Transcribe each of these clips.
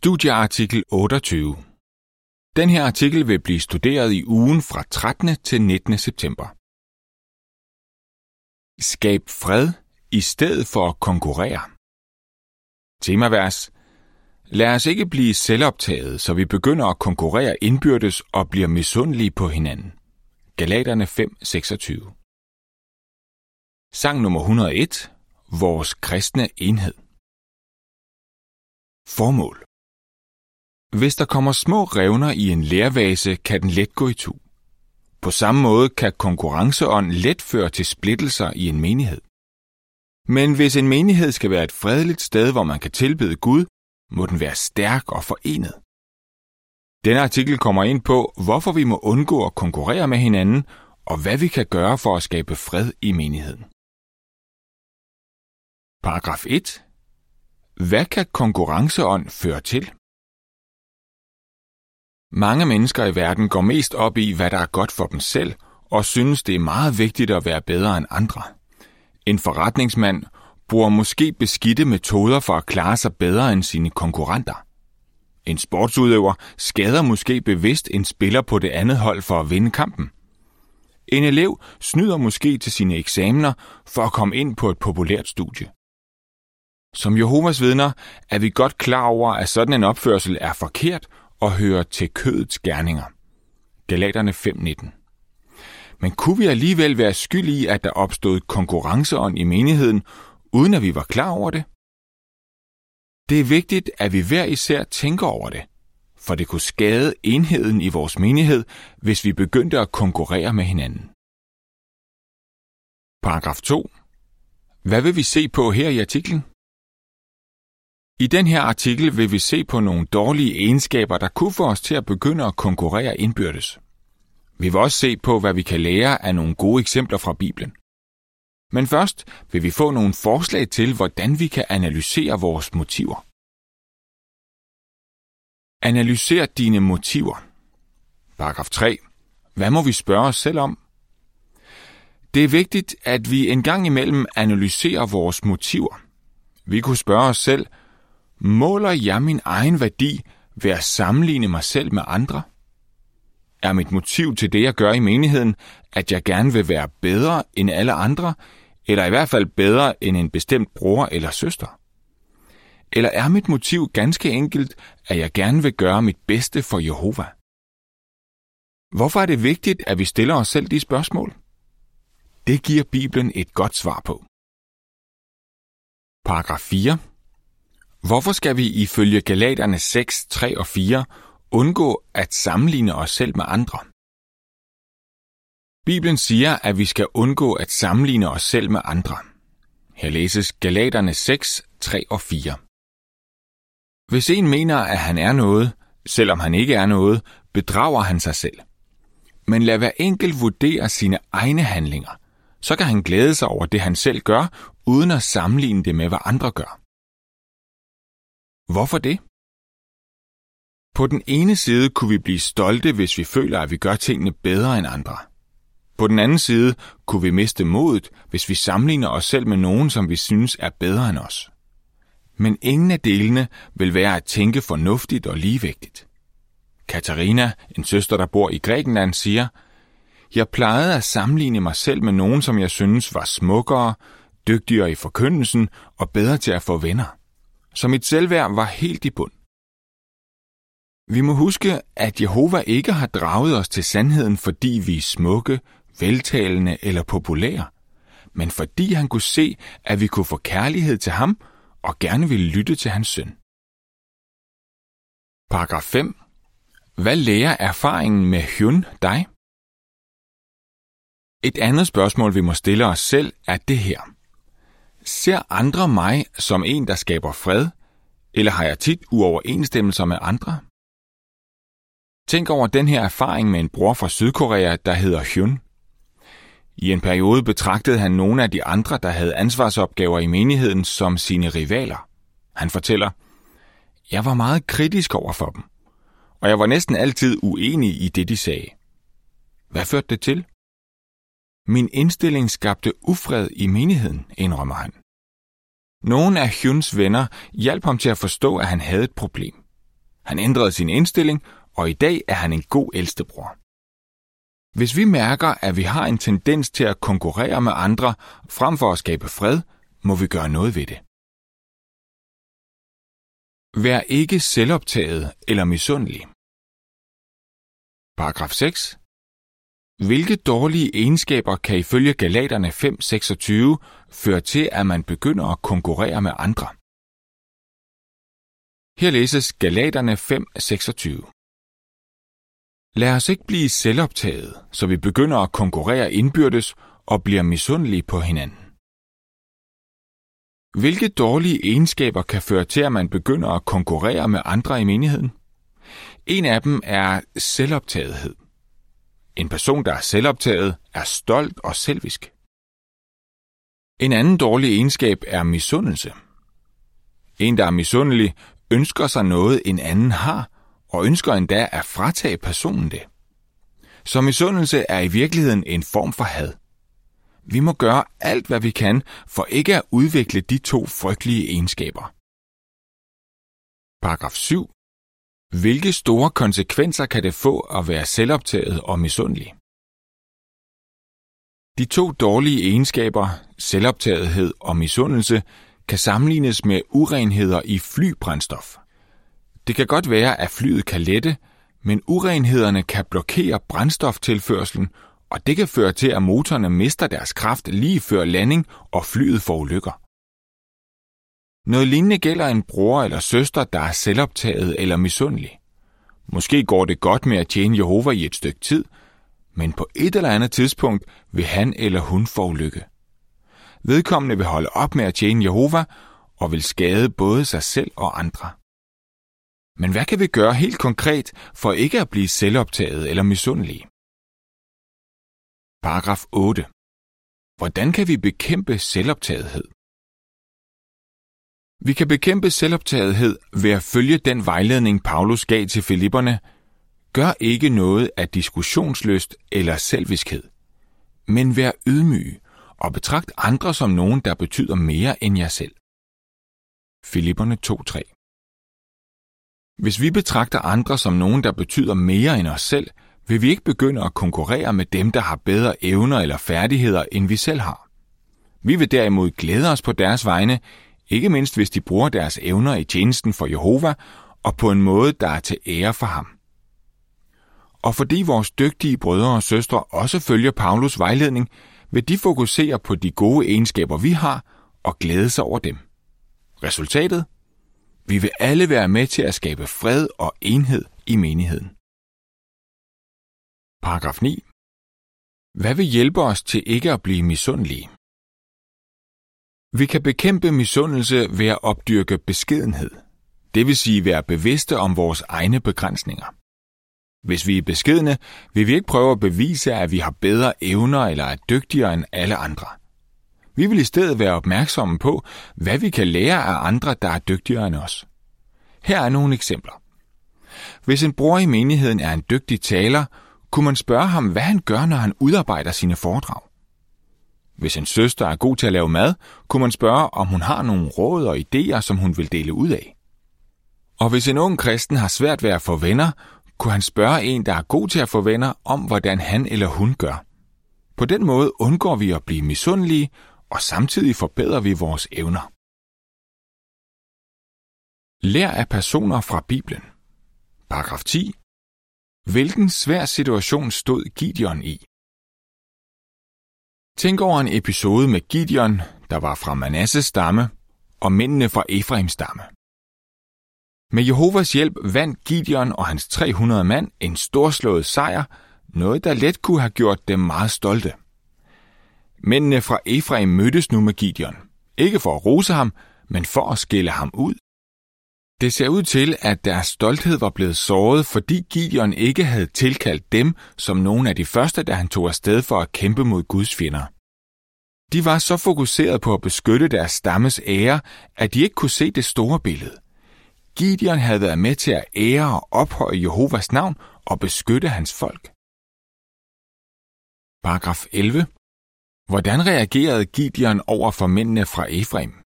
Studieartikel 28 Den her artikel vil blive studeret i ugen fra 13. til 19. september. Skab fred i stedet for at konkurrere. Temavers. Lad os ikke blive selvoptaget, så vi begynder at konkurrere indbyrdes og bliver misundelige på hinanden. Galaterne 5:26. Sang nummer 101. Vores kristne enhed. Formål hvis der kommer små revner i en lærvase, kan den let gå i tu. På samme måde kan konkurrenceånd let føre til splittelser i en menighed. Men hvis en menighed skal være et fredeligt sted, hvor man kan tilbede Gud, må den være stærk og forenet. Denne artikel kommer ind på, hvorfor vi må undgå at konkurrere med hinanden, og hvad vi kan gøre for at skabe fred i menigheden. Paragraf 1. Hvad kan konkurrenceånd føre til? Mange mennesker i verden går mest op i, hvad der er godt for dem selv, og synes, det er meget vigtigt at være bedre end andre. En forretningsmand bruger måske beskidte metoder for at klare sig bedre end sine konkurrenter. En sportsudøver skader måske bevidst en spiller på det andet hold for at vinde kampen. En elev snyder måske til sine eksamener for at komme ind på et populært studie. Som Jehovas vidner er vi godt klar over, at sådan en opførsel er forkert og hører til kødets gerninger. Galaterne 5:19. Men kunne vi alligevel være skyld i, at der opstod konkurrenceånd i menigheden, uden at vi var klar over det? Det er vigtigt, at vi hver især tænker over det, for det kunne skade enheden i vores menighed, hvis vi begyndte at konkurrere med hinanden. Paragraf 2. Hvad vil vi se på her i artiklen? I den her artikel vil vi se på nogle dårlige egenskaber, der kunne få os til at begynde at konkurrere indbyrdes. Vi vil også se på, hvad vi kan lære af nogle gode eksempler fra Bibelen. Men først vil vi få nogle forslag til, hvordan vi kan analysere vores motiver. Analyser dine motiver. Paragraf 3. Hvad må vi spørge os selv om? Det er vigtigt, at vi en gang imellem analyserer vores motiver. Vi kunne spørge os selv, Måler jeg min egen værdi ved at sammenligne mig selv med andre? Er mit motiv til det, jeg gør i menigheden, at jeg gerne vil være bedre end alle andre, eller i hvert fald bedre end en bestemt bror eller søster? Eller er mit motiv ganske enkelt, at jeg gerne vil gøre mit bedste for Jehova? Hvorfor er det vigtigt, at vi stiller os selv de spørgsmål? Det giver Bibelen et godt svar på. Paragraf 4. Hvorfor skal vi ifølge Galaterne 6, 3 og 4 undgå at sammenligne os selv med andre? Bibelen siger, at vi skal undgå at sammenligne os selv med andre. Her læses Galaterne 6, 3 og 4. Hvis en mener, at han er noget, selvom han ikke er noget, bedrager han sig selv. Men lad hver enkelt vurdere sine egne handlinger. Så kan han glæde sig over det, han selv gør, uden at sammenligne det med, hvad andre gør. Hvorfor det? På den ene side kunne vi blive stolte, hvis vi føler, at vi gør tingene bedre end andre. På den anden side kunne vi miste modet, hvis vi sammenligner os selv med nogen, som vi synes er bedre end os. Men ingen af delene vil være at tænke fornuftigt og ligevægtigt. Katarina, en søster, der bor i Grækenland, siger, Jeg plejede at sammenligne mig selv med nogen, som jeg synes var smukkere, dygtigere i forkyndelsen og bedre til at få venner så mit selvværd var helt i bund. Vi må huske, at Jehova ikke har draget os til sandheden, fordi vi er smukke, veltalende eller populære, men fordi han kunne se, at vi kunne få kærlighed til ham og gerne ville lytte til hans søn. Paragraf 5. Hvad lærer erfaringen med Hyun dig? Et andet spørgsmål, vi må stille os selv, er det her. Ser andre mig som en, der skaber fred, eller har jeg tit uoverensstemmelser med andre? Tænk over den her erfaring med en bror fra Sydkorea, der hedder Hyun. I en periode betragtede han nogle af de andre, der havde ansvarsopgaver i menigheden, som sine rivaler. Han fortæller, Jeg var meget kritisk over for dem, og jeg var næsten altid uenig i det, de sagde. Hvad førte det til? Min indstilling skabte ufred i menigheden, indrømmer han. Nogle af Hyuns venner hjalp ham til at forstå, at han havde et problem. Han ændrede sin indstilling, og i dag er han en god ældstebror. Hvis vi mærker, at vi har en tendens til at konkurrere med andre frem for at skabe fred, må vi gøre noget ved det. Vær ikke selvoptaget eller misundelig. Paragraf 6. Hvilke dårlige egenskaber kan ifølge Galaterne 5:26 føre til, at man begynder at konkurrere med andre? Her læses Galaterne 5:26. Lad os ikke blive selvoptaget, så vi begynder at konkurrere indbyrdes og bliver misundelige på hinanden. Hvilke dårlige egenskaber kan føre til, at man begynder at konkurrere med andre i menigheden? En af dem er selvoptagethed. En person, der er selvoptaget, er stolt og selvisk. En anden dårlig egenskab er misundelse. En, der er misundelig, ønsker sig noget, en anden har, og ønsker endda at fratage personen det. Så misundelse er i virkeligheden en form for had. Vi må gøre alt, hvad vi kan, for ikke at udvikle de to frygtelige egenskaber. Paragraf 7. Hvilke store konsekvenser kan det få at være selvoptaget og misundelig? De to dårlige egenskaber, selvoptagethed og misundelse, kan sammenlignes med urenheder i flybrændstof. Det kan godt være, at flyet kan lette, men urenhederne kan blokere brændstoftilførselen, og det kan føre til, at motorerne mister deres kraft lige før landing, og flyet forulykker. Noget lignende gælder en bror eller søster, der er selvoptaget eller misundelig. Måske går det godt med at tjene Jehova i et stykke tid, men på et eller andet tidspunkt vil han eller hun få ulykke. Vedkommende vil holde op med at tjene Jehova og vil skade både sig selv og andre. Men hvad kan vi gøre helt konkret for ikke at blive selvoptaget eller misundelige? Paragraf 8. Hvordan kan vi bekæmpe selvoptagethed? Vi kan bekæmpe selvoptagethed ved at følge den vejledning, Paulus gav til Filipperne. Gør ikke noget af diskussionsløst eller selviskhed, men vær ydmyg og betragt andre som nogen, der betyder mere end jer selv. Filipperne 2.3 Hvis vi betragter andre som nogen, der betyder mere end os selv, vil vi ikke begynde at konkurrere med dem, der har bedre evner eller færdigheder, end vi selv har. Vi vil derimod glæde os på deres vegne, ikke mindst hvis de bruger deres evner i tjenesten for Jehova og på en måde, der er til ære for ham. Og fordi vores dygtige brødre og søstre også følger Paulus vejledning, vil de fokusere på de gode egenskaber, vi har, og glæde sig over dem. Resultatet? Vi vil alle være med til at skabe fred og enhed i menigheden. Paragraf 9. Hvad vil hjælpe os til ikke at blive misundelige? Vi kan bekæmpe misundelse ved at opdyrke beskedenhed, det vil sige være bevidste om vores egne begrænsninger. Hvis vi er beskedne, vil vi ikke prøve at bevise, at vi har bedre evner eller er dygtigere end alle andre. Vi vil i stedet være opmærksomme på, hvad vi kan lære af andre, der er dygtigere end os. Her er nogle eksempler. Hvis en bror i menigheden er en dygtig taler, kunne man spørge ham, hvad han gør, når han udarbejder sine foredrag. Hvis en søster er god til at lave mad, kunne man spørge, om hun har nogle råd og idéer, som hun vil dele ud af. Og hvis en ung kristen har svært ved at få venner, kunne han spørge en, der er god til at få venner, om hvordan han eller hun gør. På den måde undgår vi at blive misundelige, og samtidig forbedrer vi vores evner. Lær af personer fra Bibelen. Paragraf 10. Hvilken svær situation stod Gideon i? Tænk over en episode med Gideon, der var fra Manasses stamme, og mændene fra Efraims stamme. Med Jehovas hjælp vandt Gideon og hans 300 mand en storslået sejr, noget der let kunne have gjort dem meget stolte. Mændene fra Efraim mødtes nu med Gideon. Ikke for at rose ham, men for at skille ham ud. Det ser ud til, at deres stolthed var blevet såret, fordi Gideon ikke havde tilkaldt dem som nogle af de første, da han tog afsted for at kæmpe mod Guds fjender. De var så fokuseret på at beskytte deres stammes ære, at de ikke kunne se det store billede. Gideon havde været med til at ære og ophøje Jehovas navn og beskytte hans folk. Paragraf 11. Hvordan reagerede Gideon over for mændene fra Efraim?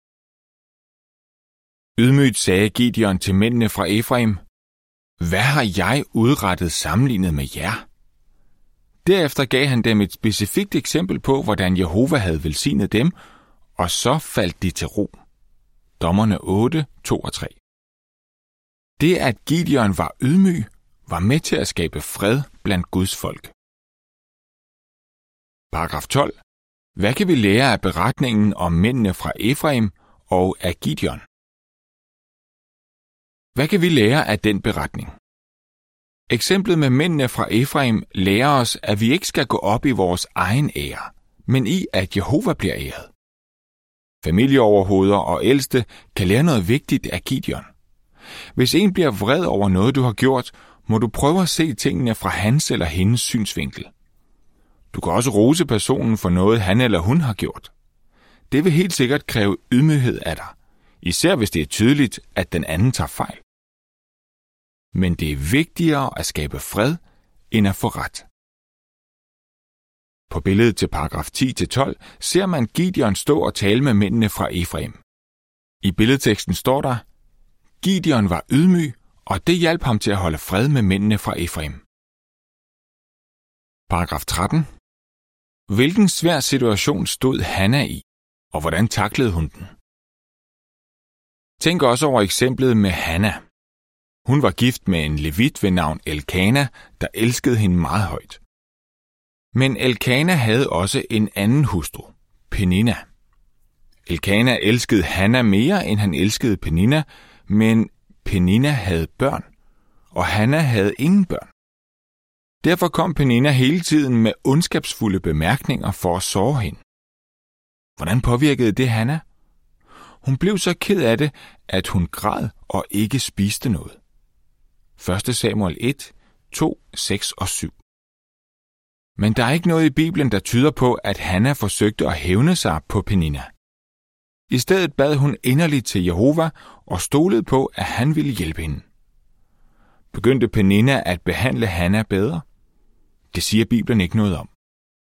Ydmygt sagde Gideon til mændene fra Efraim, hvad har jeg udrettet sammenlignet med jer? Derefter gav han dem et specifikt eksempel på, hvordan Jehova havde velsignet dem, og så faldt de til ro. Dommerne 8, 2 og 3. Det, at Gideon var ydmyg, var med til at skabe fred blandt Guds folk. Paragraf 12. Hvad kan vi lære af beretningen om mændene fra Efraim og af Gideon? Hvad kan vi lære af den beretning? Eksemplet med mændene fra Efraim lærer os, at vi ikke skal gå op i vores egen ære, men i, at Jehova bliver æret. Familieoverhoveder og ældste kan lære noget vigtigt af Gideon. Hvis en bliver vred over noget, du har gjort, må du prøve at se tingene fra hans eller hendes synsvinkel. Du kan også rose personen for noget, han eller hun har gjort. Det vil helt sikkert kræve ydmyghed af dig, især hvis det er tydeligt, at den anden tager fejl. Men det er vigtigere at skabe fred, end at få ret. På billedet til paragraf 10-12 ser man Gideon stå og tale med mændene fra Efraim. I billedteksten står der, Gideon var ydmyg, og det hjalp ham til at holde fred med mændene fra Efraim. Paragraf 13. Hvilken svær situation stod Hanna i, og hvordan taklede hun den? Tænk også over eksemplet med Hanna. Hun var gift med en levit ved navn Elkana, der elskede hende meget højt. Men Elkana havde også en anden hustru, Penina. Elkana elskede Hanna mere, end han elskede Penina, men Penina havde børn, og Hanna havde ingen børn. Derfor kom Penina hele tiden med ondskabsfulde bemærkninger for at såre hende. Hvordan påvirkede det Hanna? Hun blev så ked af det, at hun græd og ikke spiste noget. 1. Samuel 1, 2, 6 og 7. Men der er ikke noget i Bibelen, der tyder på, at Hanna forsøgte at hævne sig på Penina. I stedet bad hun inderligt til Jehova og stolede på, at han ville hjælpe hende. Begyndte Penina at behandle Hanna bedre? Det siger Bibelen ikke noget om.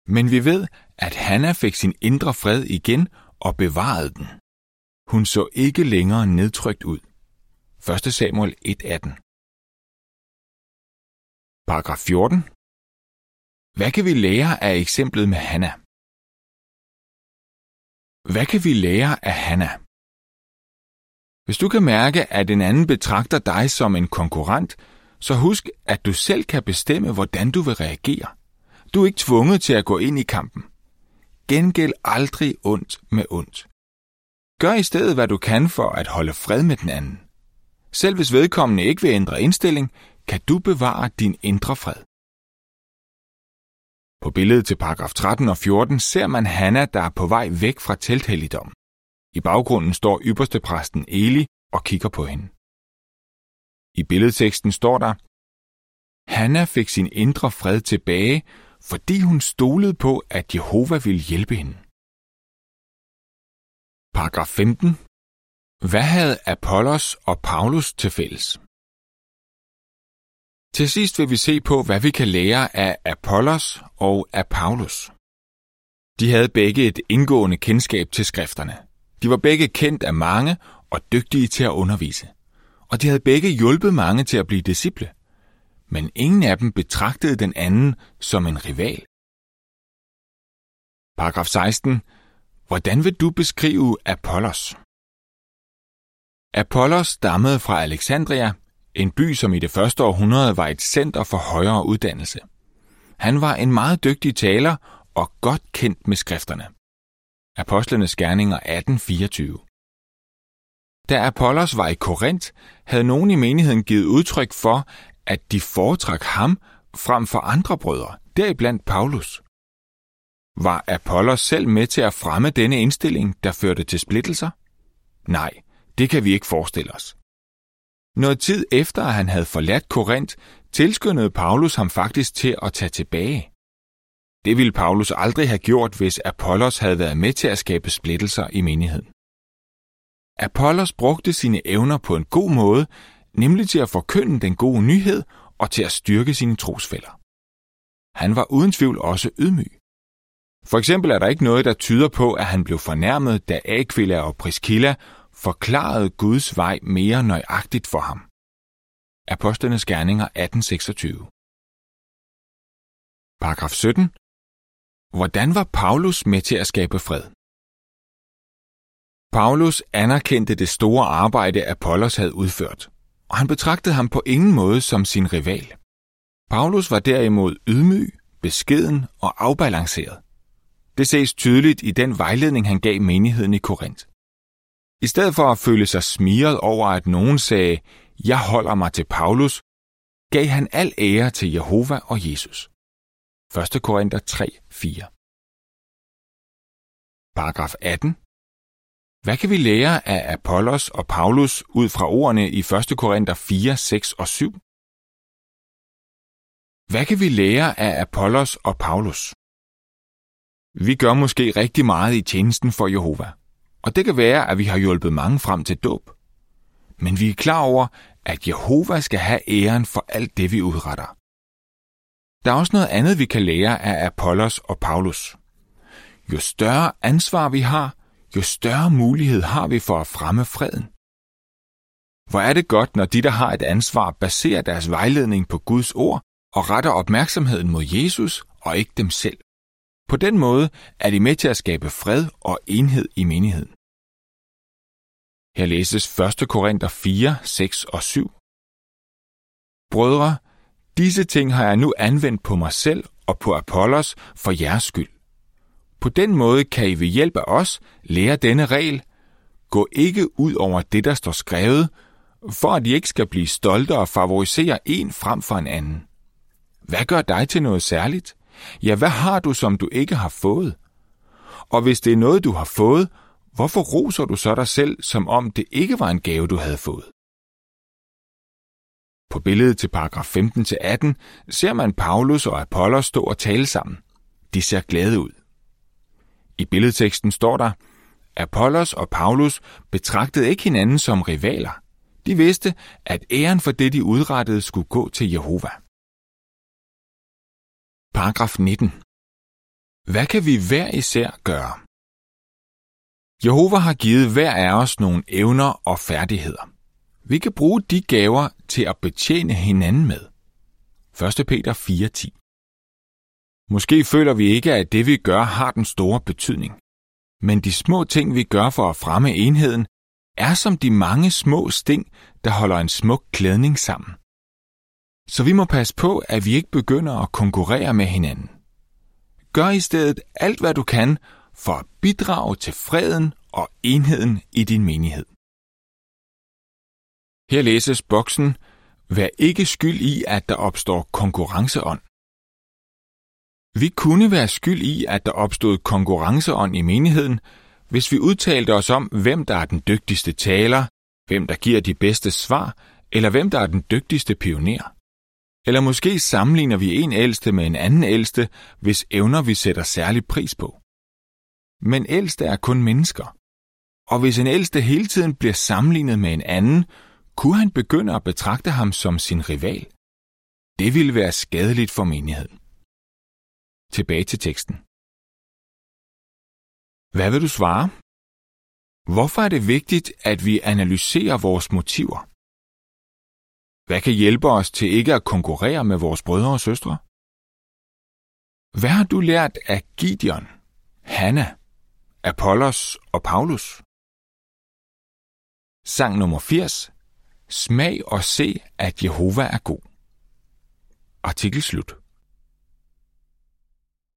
Men vi ved, at Hanna fik sin indre fred igen og bevarede den. Hun så ikke længere nedtrykt ud. 1. Samuel 1:18. Paragraf 14. Hvad kan vi lære af eksemplet med Hanna? Hvad kan vi lære af Hanna? Hvis du kan mærke, at en anden betragter dig som en konkurrent, så husk, at du selv kan bestemme, hvordan du vil reagere. Du er ikke tvunget til at gå ind i kampen. Gengæld aldrig ondt med ondt. Gør i stedet, hvad du kan for at holde fred med den anden. Selv hvis vedkommende ikke vil ændre indstilling, kan du bevare din indre fred. På billedet til paragraf 13 og 14 ser man Hanna, der er på vej væk fra telthelligdommen. I baggrunden står ypperste præsten Eli og kigger på hende. I billedteksten står der, Hanna fik sin indre fred tilbage, fordi hun stolede på, at Jehova ville hjælpe hende. Paragraf 15. Hvad havde Apollos og Paulus til fælles? Til sidst vil vi se på, hvad vi kan lære af Apollos og af Paulus. De havde begge et indgående kendskab til skrifterne. De var begge kendt af mange og dygtige til at undervise. Og de havde begge hjulpet mange til at blive disciple. Men ingen af dem betragtede den anden som en rival. Paragraf 16. Hvordan vil du beskrive Apollos? Apollos stammede fra Alexandria, en by, som i det første århundrede var et center for højere uddannelse. Han var en meget dygtig taler og godt kendt med skrifterne. Apostlenes Gerninger 18.24 Da Apollos var i Korinth, havde nogen i menigheden givet udtryk for, at de foretrak ham frem for andre brødre, deriblandt Paulus. Var Apollos selv med til at fremme denne indstilling, der førte til splittelser? Nej, det kan vi ikke forestille os. Noget tid efter, at han havde forladt Korinth, tilskyndede Paulus ham faktisk til at tage tilbage. Det ville Paulus aldrig have gjort, hvis Apollos havde været med til at skabe splittelser i menigheden. Apollos brugte sine evner på en god måde, nemlig til at forkynde den gode nyhed og til at styrke sine trosfælder. Han var uden tvivl også ydmyg. For eksempel er der ikke noget, der tyder på, at han blev fornærmet, da Aquila og Priscilla forklarede Guds vej mere nøjagtigt for ham. Apostlenes Gerninger 18:26. Paragraf 17. Hvordan var Paulus med til at skabe fred? Paulus anerkendte det store arbejde, Apollos havde udført, og han betragtede ham på ingen måde som sin rival. Paulus var derimod ydmyg, beskeden og afbalanceret. Det ses tydeligt i den vejledning, han gav menigheden i Korinth. I stedet for at føle sig smiret over, at nogen sagde, jeg holder mig til Paulus, gav han al ære til Jehova og Jesus. 1. Korinther 3, 4. Paragraf 18. Hvad kan vi lære af Apollos og Paulus ud fra ordene i 1. Korinther 4, 6 og 7? Hvad kan vi lære af Apollos og Paulus? Vi gør måske rigtig meget i tjenesten for Jehova, og det kan være, at vi har hjulpet mange frem til dåb. Men vi er klar over, at Jehova skal have æren for alt det, vi udretter. Der er også noget andet, vi kan lære af Apollos og Paulus. Jo større ansvar vi har, jo større mulighed har vi for at fremme freden. Hvor er det godt, når de, der har et ansvar, baserer deres vejledning på Guds ord og retter opmærksomheden mod Jesus og ikke dem selv. På den måde er de med til at skabe fred og enhed i menigheden. Her læses 1. Korinther 4, 6 og 7. Brødre, disse ting har jeg nu anvendt på mig selv og på Apollos for jeres skyld. På den måde kan I ved hjælp af os lære denne regel. Gå ikke ud over det, der står skrevet, for at I ikke skal blive stolte og favorisere en frem for en anden. Hvad gør dig til noget særligt? Ja, hvad har du, som du ikke har fået? Og hvis det er noget, du har fået, hvorfor roser du så dig selv, som om det ikke var en gave, du havde fået? På billedet til paragraf 15-18 ser man Paulus og Apollos stå og tale sammen. De ser glade ud. I billedteksten står der, Apollos og Paulus betragtede ikke hinanden som rivaler. De vidste, at æren for det, de udrettede, skulle gå til Jehova. Paragraf 19. Hvad kan vi hver især gøre? Jehova har givet hver af os nogle evner og færdigheder. Vi kan bruge de gaver til at betjene hinanden med. 1. Peter 4:10 Måske føler vi ikke, at det vi gør har den store betydning. Men de små ting, vi gør for at fremme enheden, er som de mange små sting, der holder en smuk klædning sammen. Så vi må passe på, at vi ikke begynder at konkurrere med hinanden. Gør i stedet alt, hvad du kan for at bidrage til freden og enheden i din menighed. Her læses boksen, vær ikke skyld i, at der opstår konkurrenceånd. Vi kunne være skyld i, at der opstod konkurrenceånd i menigheden, hvis vi udtalte os om, hvem der er den dygtigste taler, hvem der giver de bedste svar, eller hvem der er den dygtigste pioner. Eller måske sammenligner vi en ældste med en anden ældste, hvis evner vi sætter særlig pris på. Men ældste er kun mennesker. Og hvis en ældste hele tiden bliver sammenlignet med en anden, kunne han begynde at betragte ham som sin rival. Det ville være skadeligt for menigheden. Tilbage til teksten. Hvad vil du svare? Hvorfor er det vigtigt, at vi analyserer vores motiver? Hvad kan hjælpe os til ikke at konkurrere med vores brødre og søstre? Hvad har du lært af Gideon, Hanna, Apollos og Paulus? Sang nummer 80. Smag og se, at Jehova er god. Artikel slut.